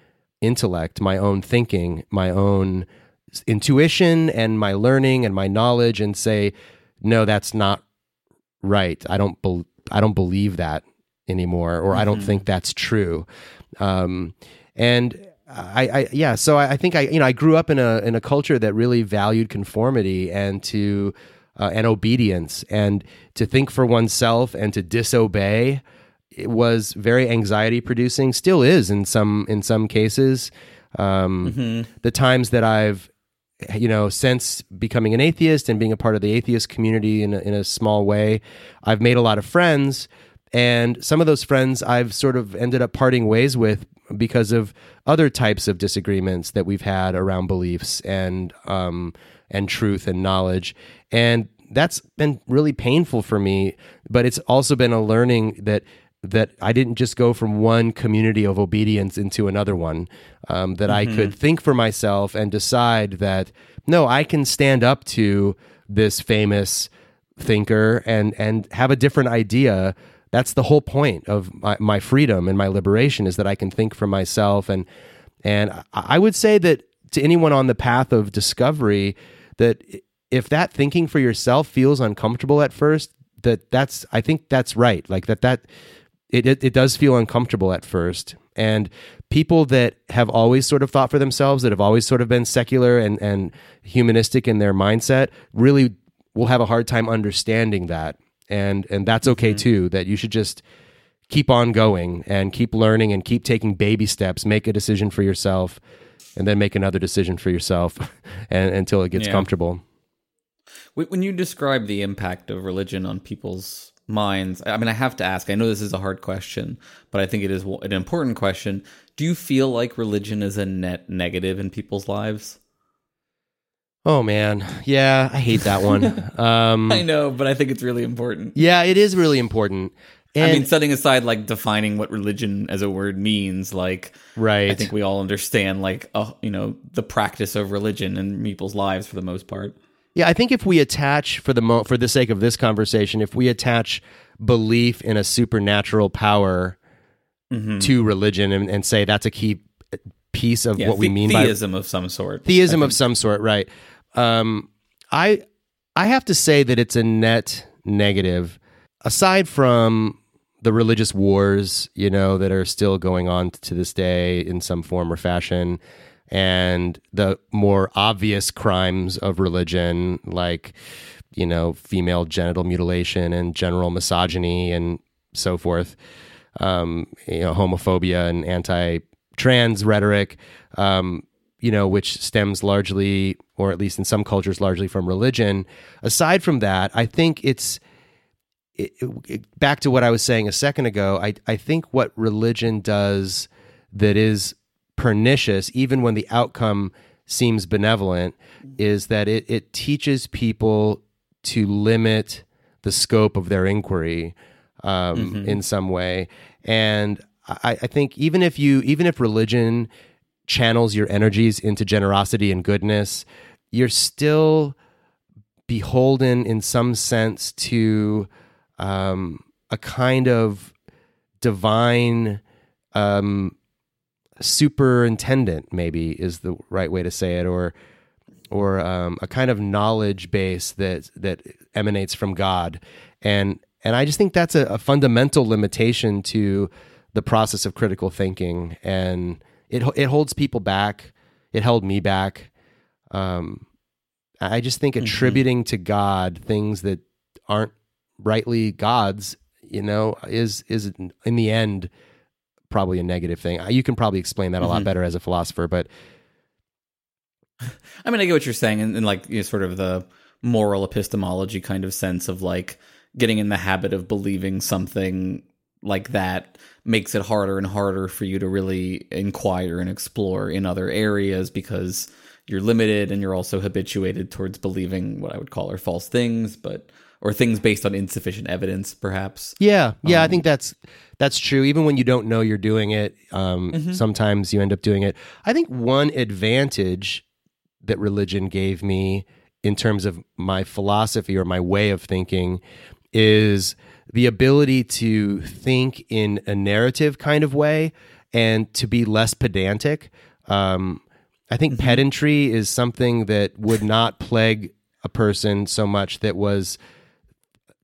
intellect, my own thinking, my own intuition, and my learning and my knowledge, and say, no, that's not right. I don't. Be- I don't believe that anymore, or I don't think that's true. Um, and I, I, yeah, so I, I think I, you know, I grew up in a in a culture that really valued conformity and to uh, and obedience, and to think for oneself and to disobey. It was very anxiety producing. Still is in some in some cases. Um, The times that I've you know, since becoming an atheist and being a part of the atheist community in a, in a small way, I've made a lot of friends. And some of those friends I've sort of ended up parting ways with because of other types of disagreements that we've had around beliefs and um, and truth and knowledge. And that's been really painful for me. But it's also been a learning that that I didn't just go from one community of obedience into another one. Um, that I could think for myself and decide that no, I can stand up to this famous thinker and and have a different idea. That's the whole point of my, my freedom and my liberation is that I can think for myself and and I- would say that to anyone on the path of discovery, that if that thinking for yourself feels uncomfortable at first, that that's I think that's right. Like that that it it, it does feel uncomfortable at first. And people that have always sort of thought for themselves, that have always sort of been secular and, and humanistic in their mindset, really will have a hard time understanding that. And and that's okay mm-hmm. too. That you should just keep on going and keep learning and keep taking baby steps make a decision for yourself and then make another decision for yourself and, until it gets Yeah. comfortable When you describe the impact of religion on people's minds, I mean, I have to ask. I know this is a hard question, but I think it is an important question. Do you feel like religion is a net negative in people's lives? Oh man yeah i hate that one um, I know, but I think it's really important. yeah it is really important and I mean, setting aside like defining what religion as a word means, like right I think we all understand, like, oh, you know, the practice of religion in people's lives for the most part. Yeah, I think if we attach for the mo- for the sake of this conversation, if we attach belief in a supernatural power to religion and, and say that's a key piece of Yeah, what we the- mean theism of some sort. theism of some sort, right? Um, I I have to say that it's a net negative. Aside from the religious wars, you know, that are still going on to this day in some form or fashion, and the more obvious crimes of religion, like, you know, female genital mutilation and general misogyny and so forth, um, you know, homophobia and anti trans rhetoric, um, you know, which stems largely, or at least in some cultures, largely from religion. Aside from that, I think it's it, it- back to what I was saying a second ago, I, I think what religion does that is pernicious, even when the outcome seems benevolent, is that it, it teaches people to limit the scope of their inquiry um, in some way. And I, I think even if you, even if religion channels your energies into generosity and goodness, you're still beholden in some sense to um, a kind of divine um, superintendent, maybe is the right way to say it, or or um, a kind of knowledge base that that emanates from God, and and I just think that's a, a fundamental limitation to the process of critical thinking, and it it holds people back. It held me back. Um, I just think attributing to God things that aren't rightly God's, you know, is is in the end probably a negative thing. You can probably explain that a lot better as a philosopher, but I mean, I get what you're saying and, in like you know, sort of the moral epistemology kind of sense of like getting in the habit of believing something like that makes it harder and harder for you to really inquire and explore in other areas because you're limited and you're also habituated towards believing what I would call are false things, but or things based on insufficient evidence, perhaps. Yeah, yeah, I think that's that's true. Even when you don't know you're doing it, um, sometimes you end up doing it. I think one advantage that religion gave me in terms of my philosophy or my way of thinking is the ability to think in a narrative kind of way and to be less pedantic. Um, I think pedantry is something that would not plague a person so much that was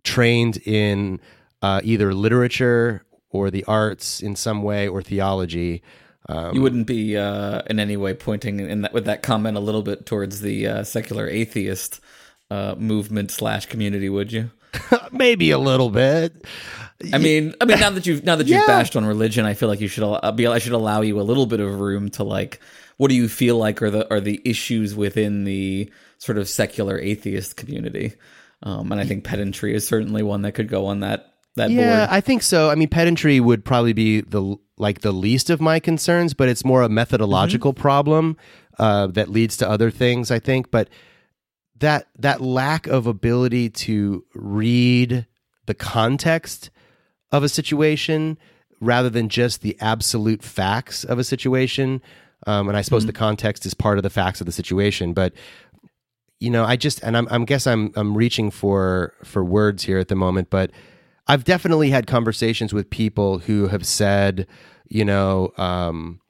trained in uh, either literature or the arts in some way or theology. Um, You wouldn't be uh, in any way pointing in that with that comment a little bit towards the uh, secular atheist uh, movement slash community, would you? maybe a little bit. I mean, I mean, now that you've now that you've Yeah. bashed on religion, I feel like you should be. I should allow you a little bit of room to like. What do you feel like are the are the issues within the sort of secular atheist community? Um, and I think pedantry is certainly one that could go on that that Yeah, board. I think so. I mean, pedantry would probably be the like the least of my concerns, but it's more a methodological problem uh, that leads to other things. I think, but that that lack of ability to read the context of a situation rather than just the absolute facts of a situation. Um, and I suppose the context is part of the facts of the situation, but you know, I just and I'm I'm guess I'm I'm reaching for for words here at the moment, but I've definitely had conversations with people who have said, you know, um,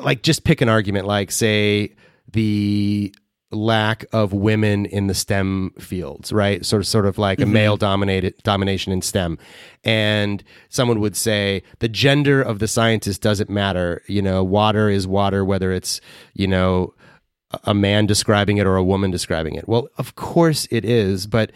like just pick an argument, like say the lack of women in the STEM fields, right? Sort of, sort of like a male dominated domination in STEM, and someone would say the gender of the scientist doesn't matter. You know, water is water, whether it's you know a man describing it or a woman describing it. Well, of course it is, but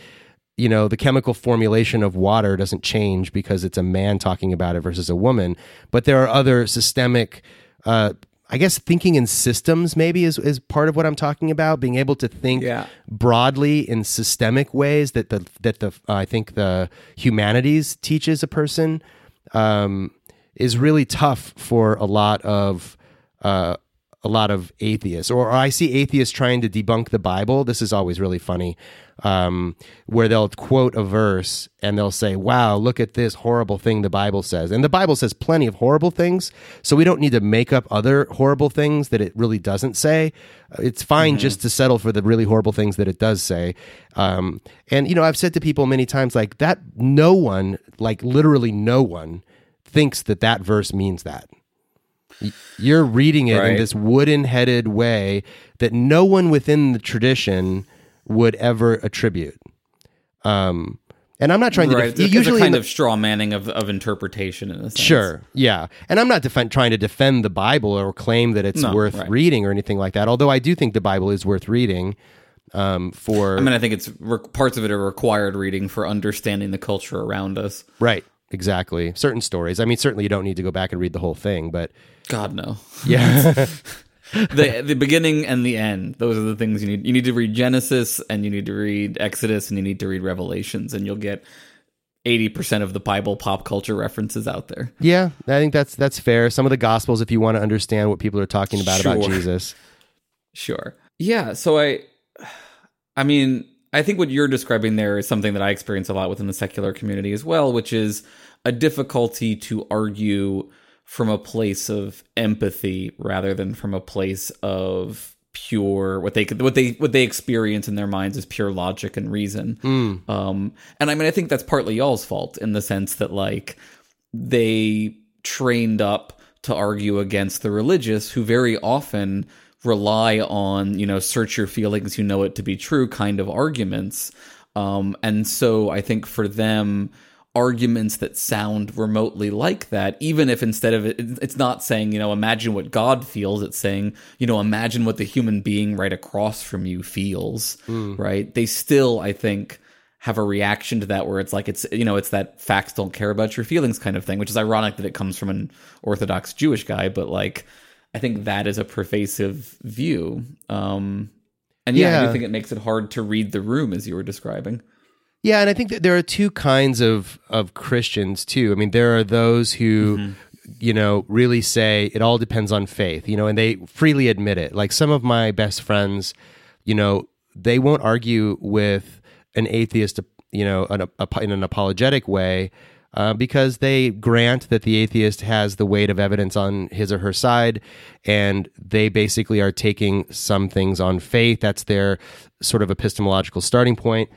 you know, the chemical formulation of water doesn't change because it's a man talking about it versus a woman. But there are other systemic, uh, I guess, thinking in systems maybe is, is part of what I'm talking about. Being able to think Yeah. broadly in systemic ways that the that the uh, I think the humanities teaches a person um, is really tough for a lot of. Uh, a lot of atheists, or I see atheists trying to debunk the Bible. This is always really funny, um, where they'll quote a verse and they'll say, "Wow, look at this horrible thing the Bible says." And the Bible says plenty of horrible things, so we don't need to make up other horrible things that it really doesn't say. It's fine just to settle for the really horrible things that it does say. Um, and you know, I've said to people many times, like that, no one, like literally no one, thinks that that verse means that. You're reading it in this wooden headed way that no one within the tradition would ever attribute. Um, and I'm not trying to Right. def- It's a- a usually kind the- of straw manning of, of interpretation in a sense. Sure, yeah, and I'm not defen- trying to defend the Bible or claim that it's No, worth right. reading or anything like that. Although I do think the Bible is worth reading. Um, for I mean, I think it's re- parts of it are required reading for understanding the culture around us. right, exactly, certain stories. I mean, certainly you don't need to go back and read the whole thing, but God no. yeah, the the beginning and the end. Those are the things you need. You need to read Genesis and you need to read Exodus and you need to read Revelations and you'll get eighty percent of the Bible pop culture references out there. yeah, I think that's that's fair. Some of the Gospels, if you want to understand what people are talking about about Jesus. Sure. Yeah. So I, I mean, I think what you're describing there is something that I experience a lot within the secular community as well, which is a difficulty to argue from a place of empathy rather than from a place of pure what they what they what they experience in their minds is pure logic and reason. Um, and I mean, I think that's partly y'all's fault in the sense that like they trained up to argue against the religious who very often rely on you know search your feelings you know it to be true kind of arguments. Um, and so i think for them arguments that sound remotely like that even if instead of it it's not saying you know imagine what god feels it's saying you know imagine what the human being right across from you feels right? They still i think have a reaction to that where it's like it's you know it's that facts don't care about your feelings kind of thing which is ironic that it comes from an orthodox jewish guy but like i think that is a pervasive view um and yeah, i do think it makes it hard to read the room as you were describing Yeah, and I think that there are two kinds of of Christians too. I mean, there are those who you know really say it all depends on faith, you know, and they freely admit it. Like some of my best friends, you know, they won't argue with an atheist, you know, an, a, in an apologetic way. Uh, because they grant that the atheist has the weight of evidence on his or her side, and they basically are taking some things on faith. That's their sort of epistemological starting point.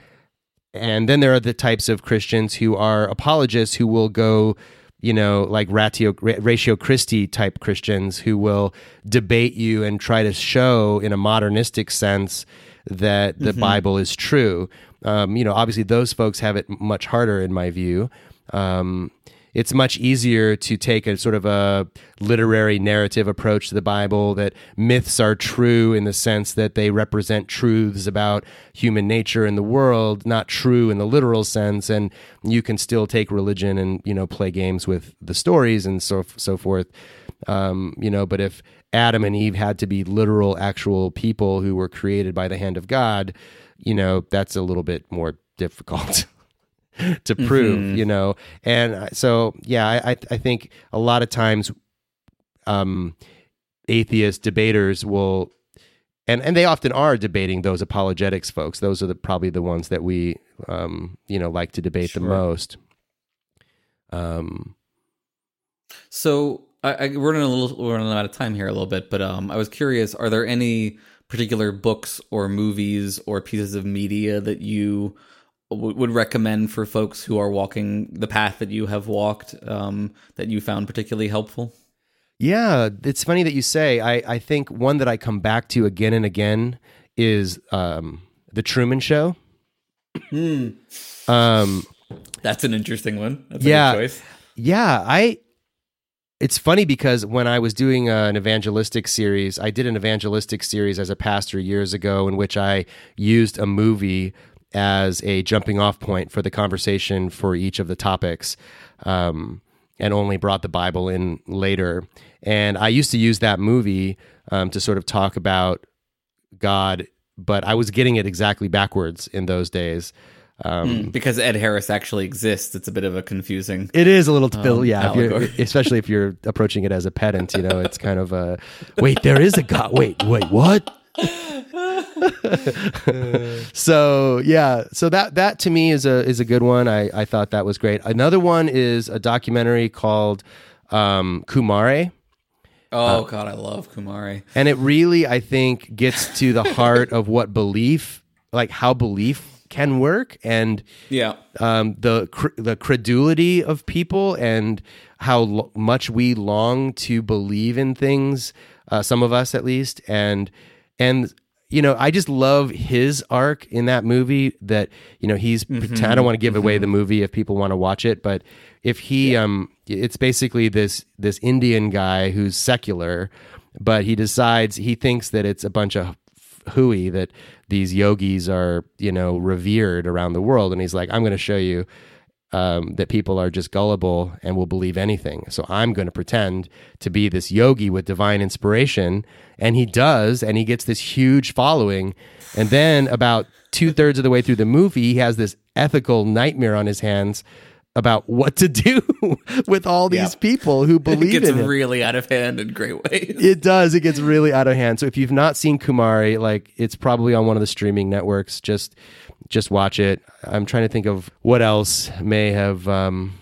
And then there are the types of Christians who are apologists who will go, you know, like ratio, ratio Christi type Christians who will debate you and try to show in a modernistic sense that the Bible is true. Um, you know, obviously those folks have it much harder in my view. Um, it's much easier to take a sort of a literary narrative approach to the Bible that myths are true in the sense that they represent truths about human nature and the world, not true in the literal sense. And you can still take religion and you know play games with the stories and so so forth. Um, you know, but if Adam and Eve had to be literal, actual people who were created by the hand of God, you know, that's a little bit more difficult. to prove, you know. And so, yeah, I, I think a lot of times, um, atheist debaters will and and they often are debating those apologetics folks. Those are the, probably the ones that we um, you know like to debate Sure. the most. Um, So I, I, we're running a little, we're running out of time here a little bit, but um, I was curious: are there any particular books or movies or pieces of media that you would recommend for folks who are walking the path that you have walked um, that you found particularly helpful? Yeah, it's funny that you say. I, I think one that I come back to again and again is um, the Truman Show. Um, That's an interesting one. That's Yeah. a good choice. yeah, I. It's funny because when I was doing uh, an evangelistic series, I did an evangelistic series as a pastor years ago in which I used a movie as a jumping off point for the conversation for each of the topics. Um, and only brought the Bible in later. And I used to use that movie um, to sort of talk about God, but I was getting it exactly backwards in those days. Um, Because Ed Harris actually exists, it's a bit of a confusing. It is a little, Bill, Um, yeah, if especially if you're approaching it as a pedant. You know, it's kind of a wait. There is a God. Wait, wait, what? so yeah, so that that to me is a is a good one. I I thought that was great. Another one is a documentary called um, Kumare. Oh God, I love Kumare. And it really, I think, gets to the heart of what belief, like how belief can work, and Yeah. um, the cr- the credulity of people, and how lo- much we long to believe in things. Uh, some of us, at least, and and you know, I just love his arc in that movie. That you know, he's. I don't want to give away the movie if people want to watch it, but if he, um, it's basically this this Indian guy who's secular, but he decides he thinks that it's a bunch of hooey that these yogis are you know revered around the world, and he's like, I'm going to show you um, that people are just gullible and will believe anything. So I'm going to pretend to be this yogi with divine inspiration. And he does, and he gets this huge following. And then, about two thirds of the way through the movie, he has this ethical nightmare on his hands about what to do with all these Yeah. people who It believe gets in it. Gets really out of hand in great ways. It does. It gets really out of hand. So if you've not seen Kumare, like it's probably on one of the streaming networks. Just just watch it. I'm trying to think of what else may have um,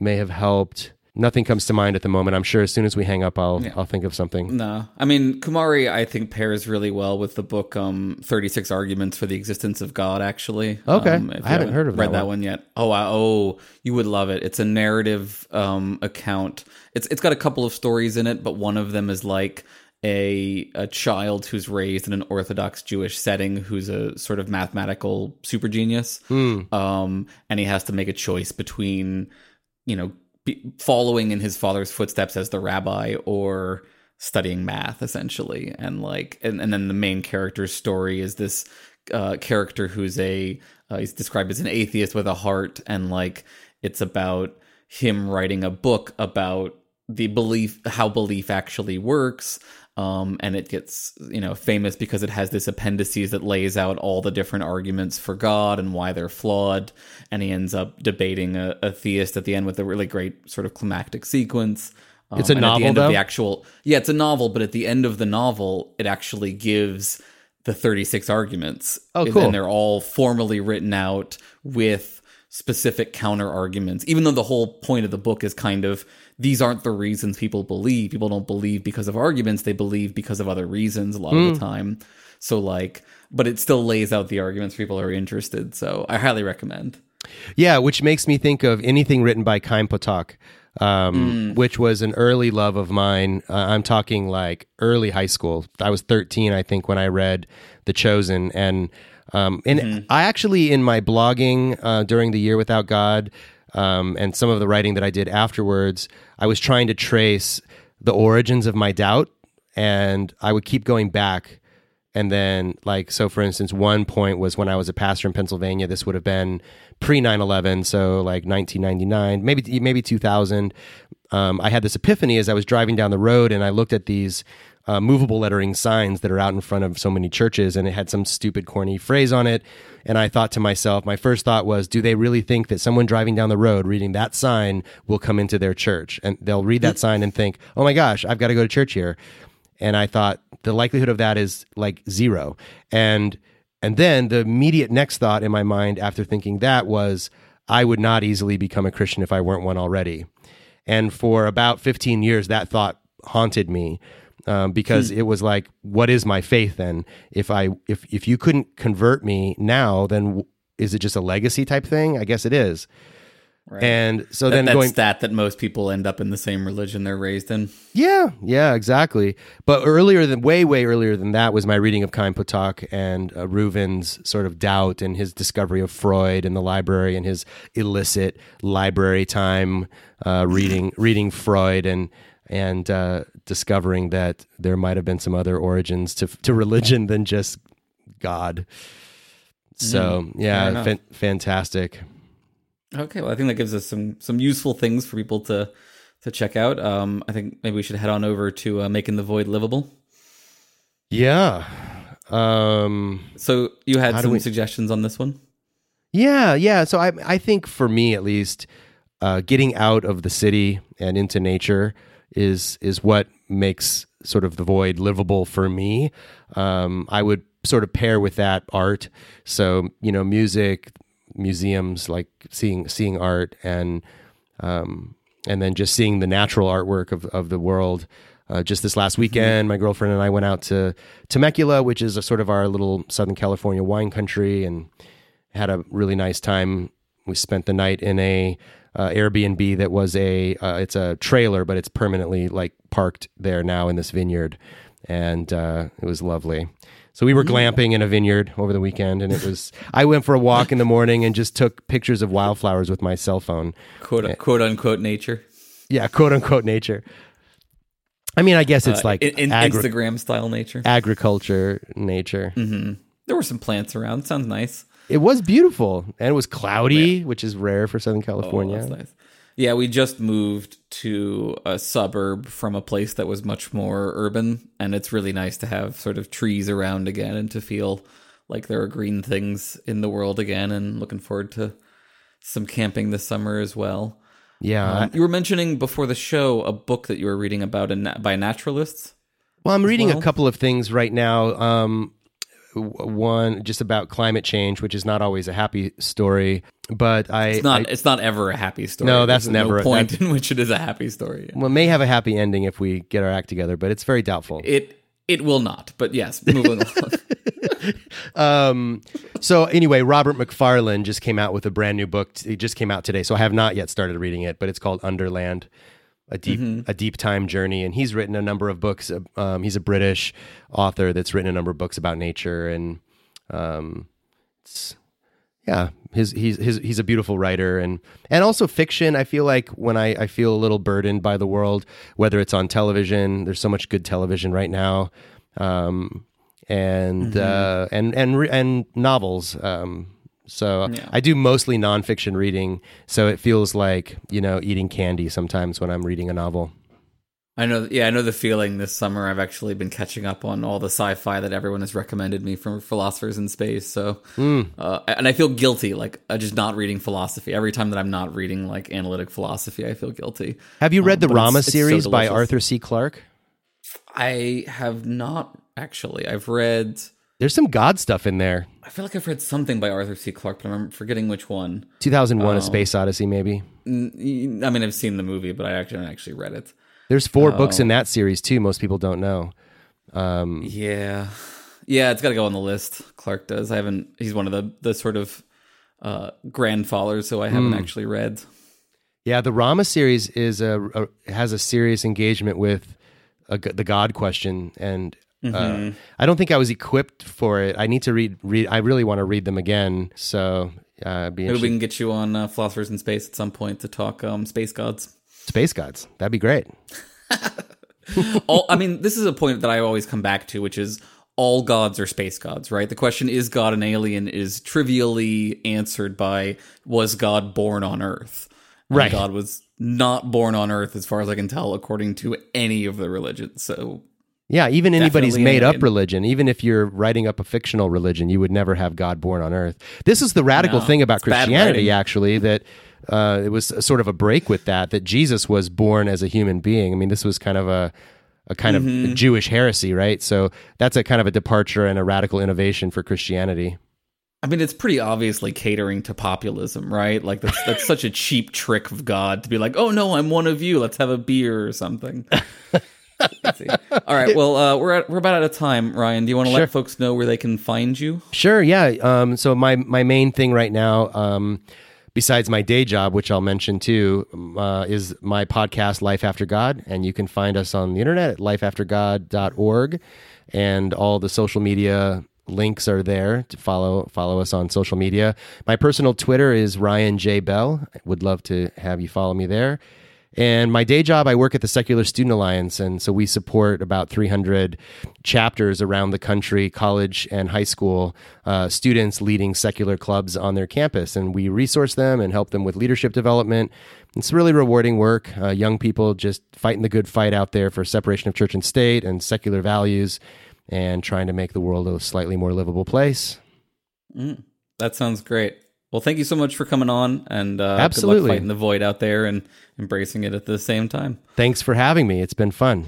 may have helped. Nothing comes to mind at the moment. I'm sure as soon as we hang up, I'll Yeah. I'll think of something. No, I mean Kumare. I think pairs really well with the book um, Thirty Six Arguments for the Existence of God. Actually, Okay. Um, I haven't heard of read that that one. yet. Oh, wow. oh, you would love it. It's a narrative um, account. It's it's got a couple of stories in it, but one of them is like a a child who's raised in an Orthodox Jewish setting, who's a sort of mathematical super genius, um, and he has to make a choice between, you know, following in his father's footsteps as the rabbi or studying math essentially. And like and, and then the main character's story is this uh, character who's a uh, he's described as an atheist with a heart. And like it's about him writing a book about the belief how belief actually works um, and it gets you know famous because it has this appendices that lays out all the different arguments for God and why they're flawed, and he ends up debating a, a theist at the end with a really great sort of climactic sequence. Um, It's a and at novel, the end of though? the actual yeah, it's a novel, but at the end of the novel, it actually gives the 36 arguments. Oh, cool. And they're all formally written out with specific counter arguments, even though the whole point of the book is kind of these aren't the reasons people believe. People don't believe because of arguments, they believe because of other reasons a lot Hmm. of the time. So, like, but it still lays out the arguments people are interested. So, I highly recommend. Yeah, which makes me think of anything written by Chaim Potok, um, which was an early love of mine. Uh, I'm talking like early high school. I was 13, I think, when I read The Chosen, and um, and I actually in my blogging uh, during the year without God, um, and some of the writing that I did afterwards, I was trying to trace the origins of my doubt, and I would keep going back. And then, like, so for instance, one point was when I was a pastor in Pennsylvania. This would have been pre 9 11, so like 1999, maybe maybe 2000. Um, I had this epiphany as I was driving down the road and I looked at these uh, movable lettering signs that are out in front of so many churches, and it had some stupid, corny phrase on it. And I thought to myself, my first thought was, do they really think that someone driving down the road reading that sign will come into their church? And they'll read that sign and think, oh my gosh, I've got to go to church here and I thought the likelihood of that is like zero. And and then the immediate next thought in my mind after thinking that was I would not easily become a Christian if I weren't one already. And for about 15 years, that thought haunted me um, because it was like, what is my faith then? If I if if you couldn't convert me now, then w- is it just a legacy type thing? I guess it is. Right. And so That- then that's going that that most people end up in the same religion they're raised in. yeah, yeah, exactly. But earlier than way, way earlier than that was my reading of Chaim Potok and uh, Reuven's sort of doubt and his discovery of Freud in the library and his illicit library time uh, reading reading Freud and and uh, discovering that there might have been some other origins to to religion than just God. So yeah, enough. fan- fantastic. Okay, well, I think that gives us some some useful things for people to to check out. Um, I think maybe we should head on over to uh, making the void livable. Yeah. Um, So you had some we- suggestions on this one. Yeah, yeah. So I I think for me at least, uh, getting out of the city and into nature is is what makes sort of the void livable for me. Um, I would sort of pair with that art. So you know, music, museums, like seeing seeing art and um, and then just seeing the natural artwork of, of the world. Uh, just this last weekend, my girlfriend and I went out to Temecula, which is a sort of our little Southern California wine country, and had a really nice time. We spent the night in a uh, Airbnb that was a uh, it's a trailer, but it's permanently like parked there now in this vineyard, and uh, it was lovely. So we were glamping in a vineyard over the weekend, and it was. I went for a walk in the morning and just took pictures of wildflowers with my cell phone. Quote quote unquote nature. Yeah, quote unquote nature. I mean, I guess it's Uh, like in, in agri- Instagram style nature. agriculture nature. There were some plants around. Sounds nice. It was beautiful, and it was cloudy, which is rare for Southern California. Oh, that's nice. Yeah, we just moved to a suburb from a place that was much more urban, and it's really nice to have sort of trees around again and to feel like there are green things in the world again. And looking forward to some camping this summer as well. yeah, Um, you were mentioning before the show a book that you were reading about in, by naturalists. Well, I'm reading well? a couple of things right now. Um, one just about climate change, which is not always a happy story, but I, It's not. I- it's not ever a happy story. No, that's There's never- no point in which it is a happy story. well, may have a happy ending if we get our act together, but it's very doubtful. It it will not. But yes, moving on. Um, so anyway, Robert Macfarlane just came out with a brand new book. It just came out today, so I have not yet started reading it, but it's called Underland. A deep, Mm-hmm. a deep time journey, and he's written a number of books. Um, he's a British author that's written a number of books about nature, and um, it's, yeah, his he's his, he's a beautiful writer, and and also fiction. I feel like when I I feel a little burdened by the world, whether it's on television, there's so much good television right now, um, and Mm-hmm. uh, and and and novels. Um, so Yeah. I do mostly nonfiction reading, so it feels like you know eating candy sometimes when I'm reading a novel. I know. Yeah, I know the feeling. This summer, I've actually been catching up on all the sci-fi that everyone has recommended me from philosophers in space. So, Hmm. uh, and I feel guilty, like uh, just not reading philosophy. Every time that I'm not reading like analytic philosophy, I feel guilty. Have you read Um, the but it's- Rama it's so series by. Arthur C. Clarke? I have not actually. I've read. There's some God stuff in there. I feel like I've read something by Arthur C. Clarke, but I'm forgetting which one. 2001: Oh. A Space Odyssey, maybe. N- I mean, I've seen the movie, but I actually haven't actually read it. There's four books in that series too. Most people don't know. Um, Yeah, yeah, it's got to go on the list. Clarke does. I haven't. He's one of the the sort of uh, grandfathers, so I haven't Hmm. actually read. Yeah, the Rama series is a, a has a serious engagement with a, the God question, and uh, I don't think I was equipped for it. I need to read. Read. I really want to read them again. So uh, be Maybe we can get you on uh, Philosophers in Space at some point to talk um, space gods. Space gods. That'd be great. all, I mean, this is a point that I always come back to, which is all gods are space gods, right? The question is God an alien is trivially answered by was God born on Earth? And Right. God was not born on Earth, as far as I can tell, according to any of the religions. So Yeah, even anybody's Definitely made an up religion, even if you're writing up a fictional religion, you would never have God born on earth. This is the radical No, thing about Christianity, actually, that uh, it was sort of a break with that, that Jesus was born as a human being. I mean, this was kind of a, a kind of Jewish heresy, right? So that's a kind of a departure and a radical innovation for Christianity. I mean, it's pretty obviously catering to populism, right? Like that's that's such a cheap trick of God to be like, "Oh no, I'm one of you. Let's have a beer or something." All right, well, uh, we're at, we're about out of time. Ryan, do you want to Sure. let folks know where they can find you? Sure, yeah. Um, so my my main thing right now, um, besides my day job, which I'll mention too, um, uh, is my podcast Life After God, and you can find us on the internet at lifeaftergod.org, and all the social media links are there to follow follow us on social media. My personal Twitter is Ryan J Bell. Would love to have you follow me there. And my day job, I work at the Secular Student Alliance, and so we support about 300 chapters around the country, college and high school uh, students leading secular clubs on their campus, and we resource them and help them with leadership development. It's really rewarding work. Uh, young people just fighting the good fight out there for separation of church and state and secular values, and trying to make the world a slightly more livable place. That sounds great. Well, thank you so much for coming on, and uh, Absolutely. fighting the void out there and embracing it at the same time. Thanks for having me. It's been fun.